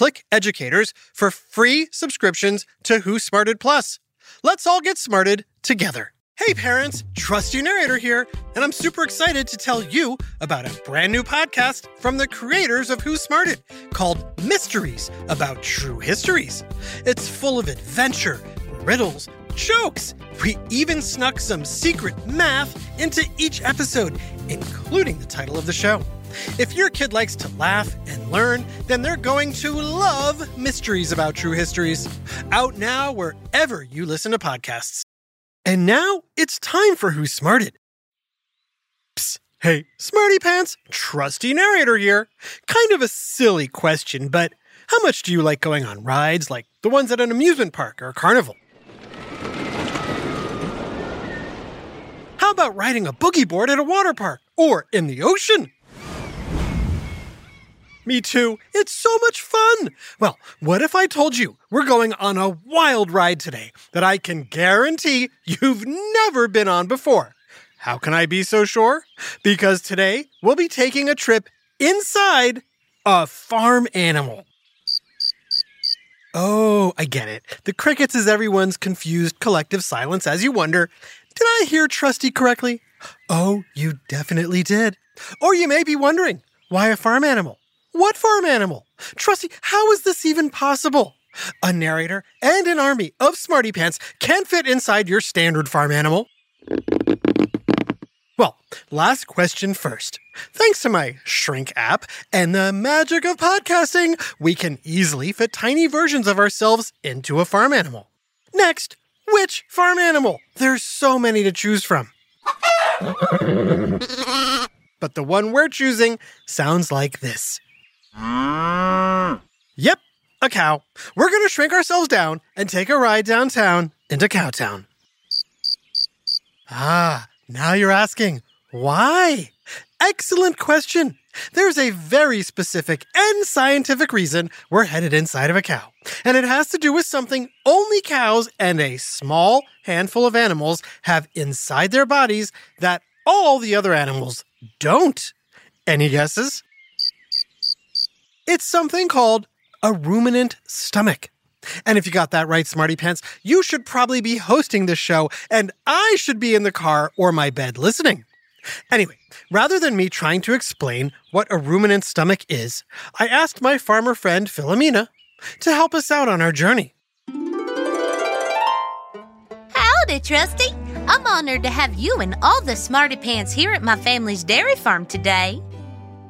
click Educators for free subscriptions to Who Smarted Plus. Let's all get smarted together. Hey parents, Trusty Narrator here, and I'm super excited to tell you about a brand new podcast from the creators of Who Smarted called Mysteries about True Histories. It's full of adventure, riddles, jokes. We even snuck some secret math into each episode, including the title of the show. If your kid likes to laugh and learn, then they're going to love Mysteries About True Histories. Out now wherever you listen to podcasts. And now it's time for Who Smarted. Psst. Hey, Smarty Pants, trusty narrator here. Kind of a silly question, but how much do you like going on rides like the ones at an amusement park or a carnival? How about riding a boogie board at a water park or in the ocean? Me too. It's so much fun. Well, what if I told you we're going on a wild ride today that I can guarantee you've never been on before? How can I be so sure? Because today we'll be taking a trip inside a farm animal. Oh, I get it. The crickets is everyone's confused collective silence as you wonder, did I hear Trusty correctly? Oh, you definitely did. Or you may be wondering, why a farm animal? What farm animal? Trusty, how is this even possible? A narrator and an army of smarty pants can't fit inside your standard farm animal. Well, last question first. Thanks to my Shrink app and the magic of podcasting, we can easily fit tiny versions of ourselves into a farm animal. Next, which farm animal? There's so many to choose from. but the one we're choosing sounds like this. Yep, a cow. We're going to shrink ourselves down and take a ride downtown into Cowtown. Ah, now you're asking, why? Excellent question. There's a very specific and scientific reason we're headed inside of a cow. And it has to do with something only cows and a small handful of animals have inside their bodies that all the other animals don't. Any guesses? It's something called a ruminant stomach. And if you got that right, Smarty Pants, you should probably be hosting this show, and I should be in the car or my bed listening. Anyway, rather than me trying to explain what a ruminant stomach is, I asked my farmer friend Philomena to help us out on our journey. Howdy, Trusty. I'm honored to have you and all the smarty pants here at my family's dairy farm today.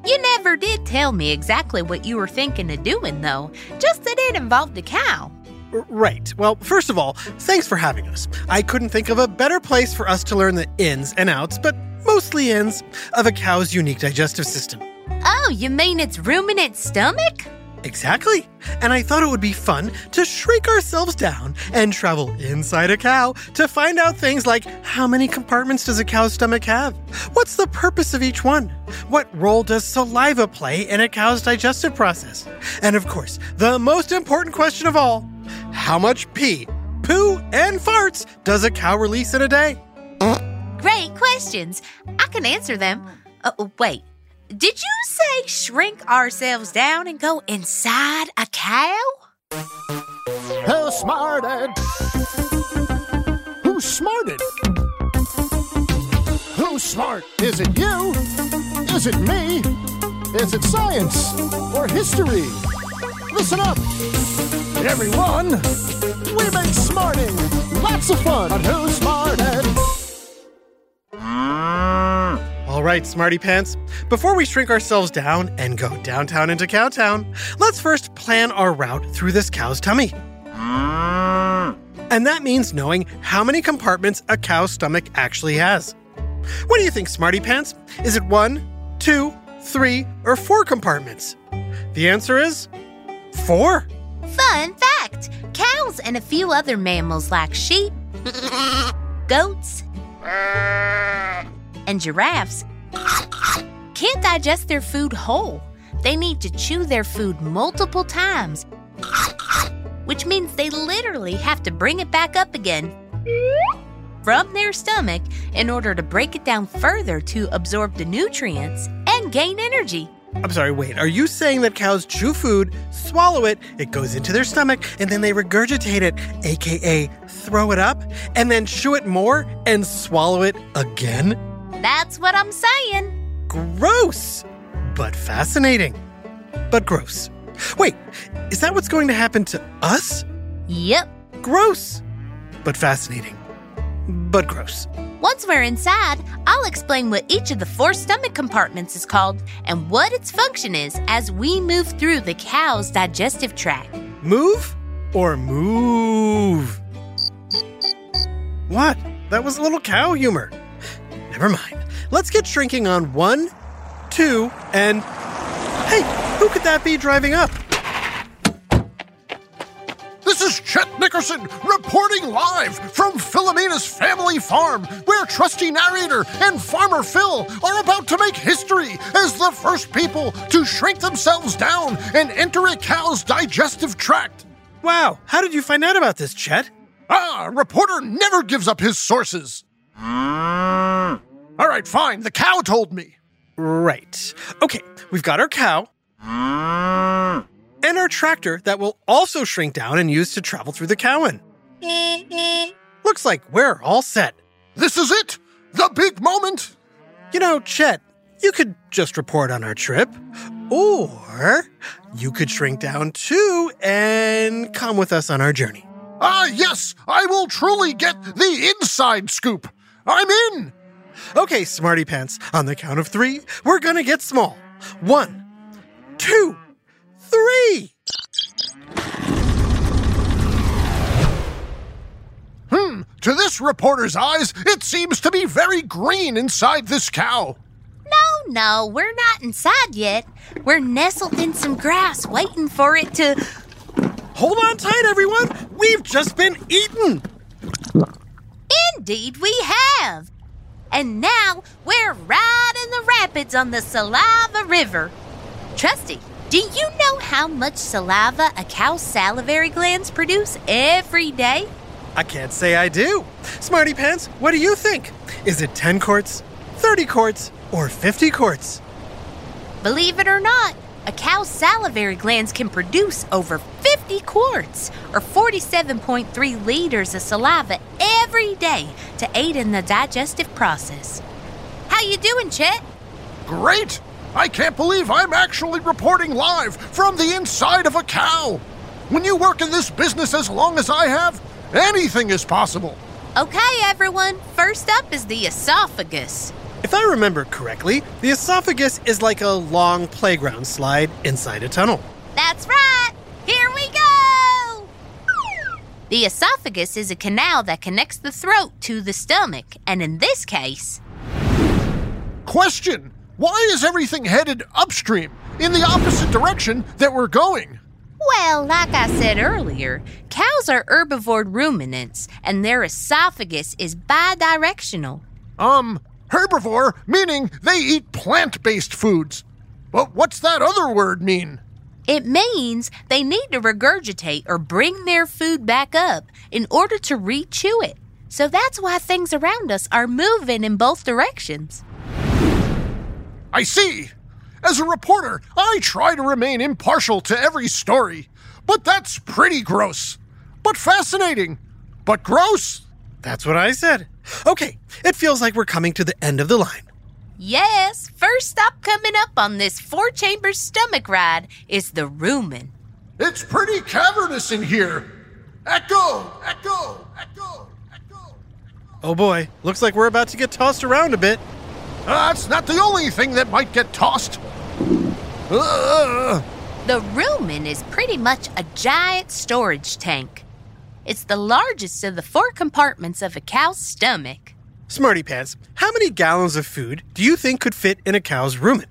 You never did tell me exactly what you were thinking of doing, though, just that it involved a cow. Right. Well, first of all, thanks for having us. I couldn't think of a better place for us to learn the ins and outs, but mostly ins, of a cow's unique digestive system. Oh, you mean its ruminant stomach? Exactly. And I thought it would be fun to shrink ourselves down and travel inside a cow to find out things like how many compartments does a cow's stomach have? What's the purpose of each one? What role does saliva play in a cow's digestive process? And of course, the most important question of all how much pee, poo, and farts does a cow release in a day? Great questions. I can answer them. Uh, wait, did you say shrink ourselves down and go inside a cow? Who smarted? Who smarted? Who's smart? Is it you? Is it me? Is it science or history? Listen up, everyone. We make smarting right, Smarty Pants. Before we shrink ourselves down and go downtown into Cowtown, let's first plan our route through this cow's tummy. And that means knowing how many compartments a cow's stomach actually has. What do you think, Smarty Pants? Is it one, two, three, or four compartments? The answer is four. Fun fact cows and a few other mammals like sheep, goats, and giraffes can't digest their food whole. They need to chew their food multiple times, which means they literally have to bring it back up again from their stomach in order to break it down further to absorb the nutrients and gain energy. I'm sorry, wait, are you saying that cows chew food, swallow it, it goes into their stomach, and then they regurgitate it, aka throw it up, and then chew it more and swallow it again? That's what I'm saying. Gross! But fascinating. But gross. Wait, is that what's going to happen to us? Yep. Gross! But fascinating. But gross. Once we're inside, I'll explain what each of the four stomach compartments is called and what its function is as we move through the cow's digestive tract. Move or move? What? That was a little cow humor. Never mind. Let's get shrinking on one, two, and. Hey, who could that be driving up? This is Chet Nickerson reporting live from Philomena's family farm, where trusty narrator and farmer Phil are about to make history as the first people to shrink themselves down and enter a cow's digestive tract. Wow, how did you find out about this, Chet? Ah, reporter never gives up his sources. All right, fine. The cow told me. Right. Okay, we've got our cow. And our tractor that will also shrink down and use to travel through the cowan. Looks like we're all set. This is it. The big moment. You know, Chet, you could just report on our trip, or you could shrink down too and come with us on our journey. Ah, yes, I will truly get the inside scoop. I'm in. Okay, Smarty Pants, on the count of three, we're gonna get small. One, two, three. Hmm, to this reporter's eyes, it seems to be very green inside this cow. No, no, we're not inside yet. We're nestled in some grass waiting for it to. Hold on tight, everyone. We've just been eaten. Indeed, we have. And now we're riding the rapids on the Saliva River. Trusty, do you know how much saliva a cow's salivary glands produce every day? I can't say I do. Smarty Pants, what do you think? Is it 10 quarts, 30 quarts, or 50 quarts? Believe it or not, a cow's salivary glands can produce over 50 quarts, or 47.3 liters of saliva every day to aid in the digestive process. How you doing, Chet? Great! I can't believe I'm actually reporting live from the inside of a cow. When you work in this business as long as I have, anything is possible. Okay, everyone, first up is the esophagus. If I remember correctly, the esophagus is like a long playground slide inside a tunnel. That's right! The esophagus is a canal that connects the throat to the stomach, and in this case, Question Why is everything headed upstream in the opposite direction that we're going? well, like I said earlier, cows are herbivore ruminants, and their esophagus is bidirectional. Um, herbivore, meaning they eat plant based foods. But what's that other word mean? It means they need to regurgitate or bring their food back up in order to re chew it. So that's why things around us are moving in both directions. I see. As a reporter, I try to remain impartial to every story. But that's pretty gross. But fascinating. But gross. That's what I said. Okay, it feels like we're coming to the end of the line. Yes, first stop coming up on this four chamber stomach ride is the rumen. It's pretty cavernous in here. Echo! Echo! Echo! Echo! Oh boy, looks like we're about to get tossed around a bit. That's not the only thing that might get tossed. Uh, The rumen is pretty much a giant storage tank. It's the largest of the four compartments of a cow's stomach. Smarty Pants, how many gallons of food do you think could fit in a cow's rumen?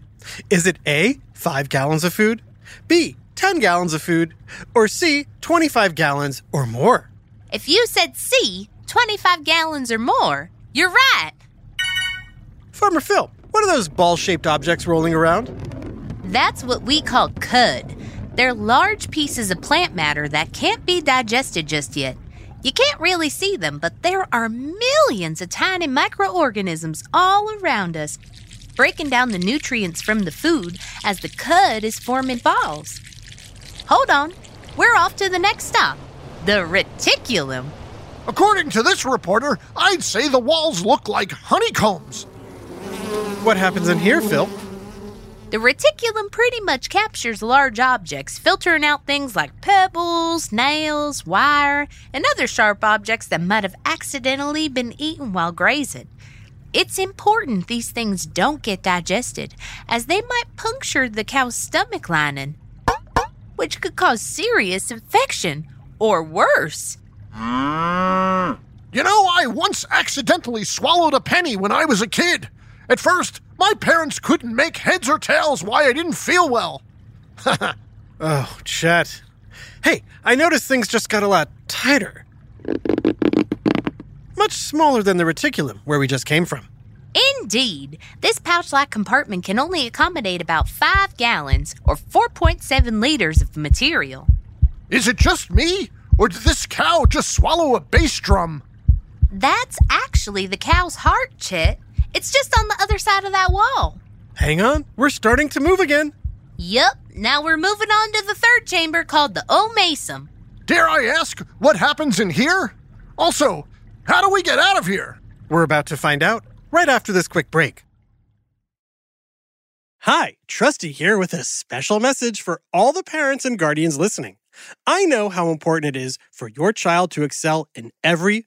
Is it A, 5 gallons of food, B, 10 gallons of food, or C, 25 gallons or more? If you said C, 25 gallons or more, you're right. Farmer Phil, what are those ball shaped objects rolling around? That's what we call cud. They're large pieces of plant matter that can't be digested just yet. You can't really see them, but there are millions of tiny microorganisms all around us, breaking down the nutrients from the food as the cud is forming balls. Hold on, we're off to the next stop the reticulum. according to this reporter, I'd say the walls look like honeycombs. What happens in here, Phil? The reticulum pretty much captures large objects, filtering out things like pebbles, nails, wire, and other sharp objects that might have accidentally been eaten while grazing. It's important these things don't get digested, as they might puncture the cow's stomach lining, which could cause serious infection or worse. You know, I once accidentally swallowed a penny when I was a kid. At first, my parents couldn't make heads or tails why I didn't feel well. Oh, Chet. Hey, I noticed things just got a lot tighter. Much smaller than the reticulum where we just came from. Indeed, this pouch like compartment can only accommodate about 5 gallons or 4.7 liters of material. Is it just me? Or did this cow just swallow a bass drum? That's actually the cow's heart, Chet. It's just on the other side of that wall. Hang on, we're starting to move again. Yep, now we're moving on to the third chamber called the omasum. Dare I ask what happens in here? Also, how do we get out of here? We're about to find out right after this quick break. Hi, Trusty here with a special message for all the parents and guardians listening. I know how important it is for your child to excel in every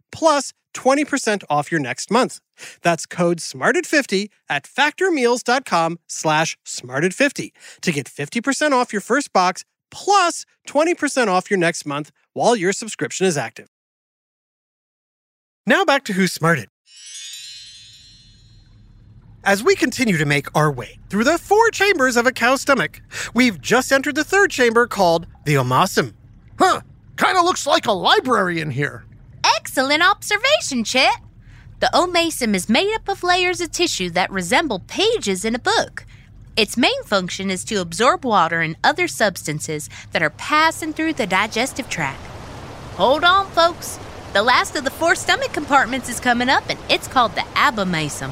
plus 20% off your next month. That's code SMARTED50 at factormeals.com slash SMARTED50 to get 50% off your first box plus 20% off your next month while your subscription is active. Now back to Who's Smarted. As we continue to make our way through the four chambers of a cow's stomach, we've just entered the third chamber called the omasum. Huh, kinda looks like a library in here. Excellent observation, Chet. The omasum is made up of layers of tissue that resemble pages in a book. Its main function is to absorb water and other substances that are passing through the digestive tract. Hold on, folks. The last of the four stomach compartments is coming up, and it's called the abomasum.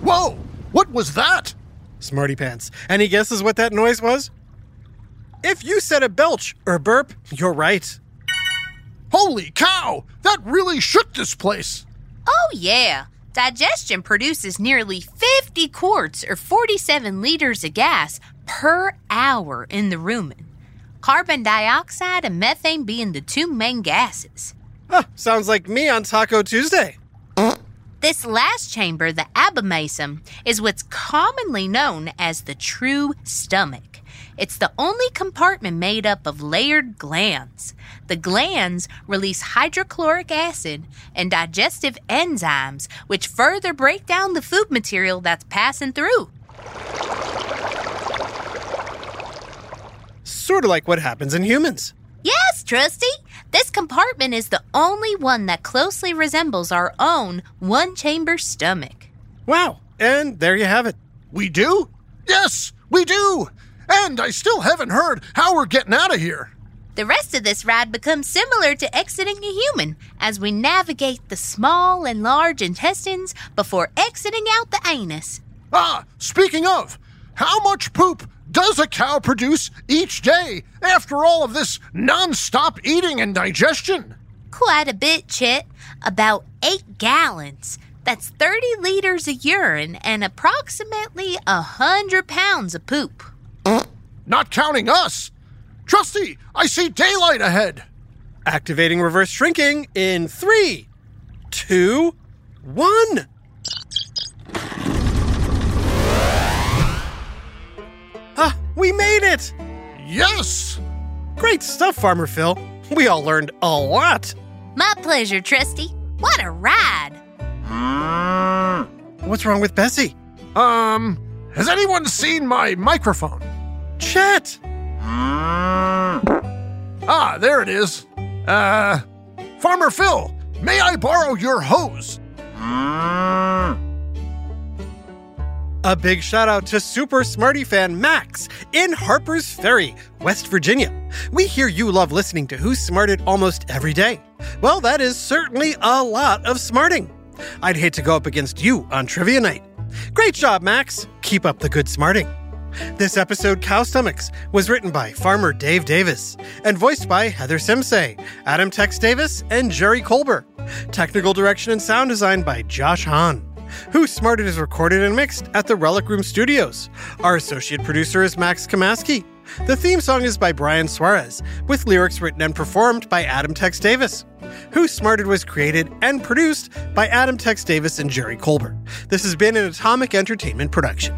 Whoa, what was that? Smarty Pants. Any guesses what that noise was? If you said a belch or burp, you're right. Holy cow, that really shook this place. Oh, yeah. Digestion produces nearly 50 quarts or 47 liters of gas per hour in the rumen. Carbon dioxide and methane being the two main gases. Huh, sounds like me on Taco Tuesday. This last chamber, the abomasum, is what's commonly known as the true stomach. It's the only compartment made up of layered glands. The glands release hydrochloric acid and digestive enzymes, which further break down the food material that's passing through. Sort of like what happens in humans. Yes, Trusty. This compartment is the only one that closely resembles our own one chamber stomach. Wow, and there you have it. We do? Yes, we do. And I still haven't heard how we're getting out of here. The rest of this ride becomes similar to exiting a human as we navigate the small and large intestines before exiting out the anus. Ah, speaking of, how much poop does a cow produce each day after all of this non-stop eating and digestion? Quite a bit, Chet. About eight gallons. That's 30 liters of urine and approximately a hundred pounds of poop. Not counting us. Trusty, I see daylight ahead. Activating reverse shrinking in three, two, one. Ah, we made it! Yes! Great stuff, Farmer Phil. We all learned a lot. My pleasure, Trusty. What a ride! What's wrong with Bessie? Um, has anyone seen my microphone? Chet! Ah, there it is. Uh, Farmer Phil, may I borrow your hose? A big shout out to Super Smarty fan Max in Harper's Ferry, West Virginia. We hear you love listening to Who's Smarted almost every day. Well, that is certainly a lot of smarting. I'd hate to go up against you on trivia night. Great job, Max. Keep up the good smarting. This episode, Cow Stomachs, was written by farmer Dave Davis and voiced by Heather Simsay, Adam Tex Davis, and Jerry Colbert. Technical direction and sound design by Josh Hahn. Who Smarted is recorded and mixed at the Relic Room Studios. Our associate producer is Max Kamaski. The theme song is by Brian Suarez, with lyrics written and performed by Adam Tex Davis. Who Smarted was created and produced by Adam Tex Davis and Jerry Colbert. This has been an Atomic Entertainment production.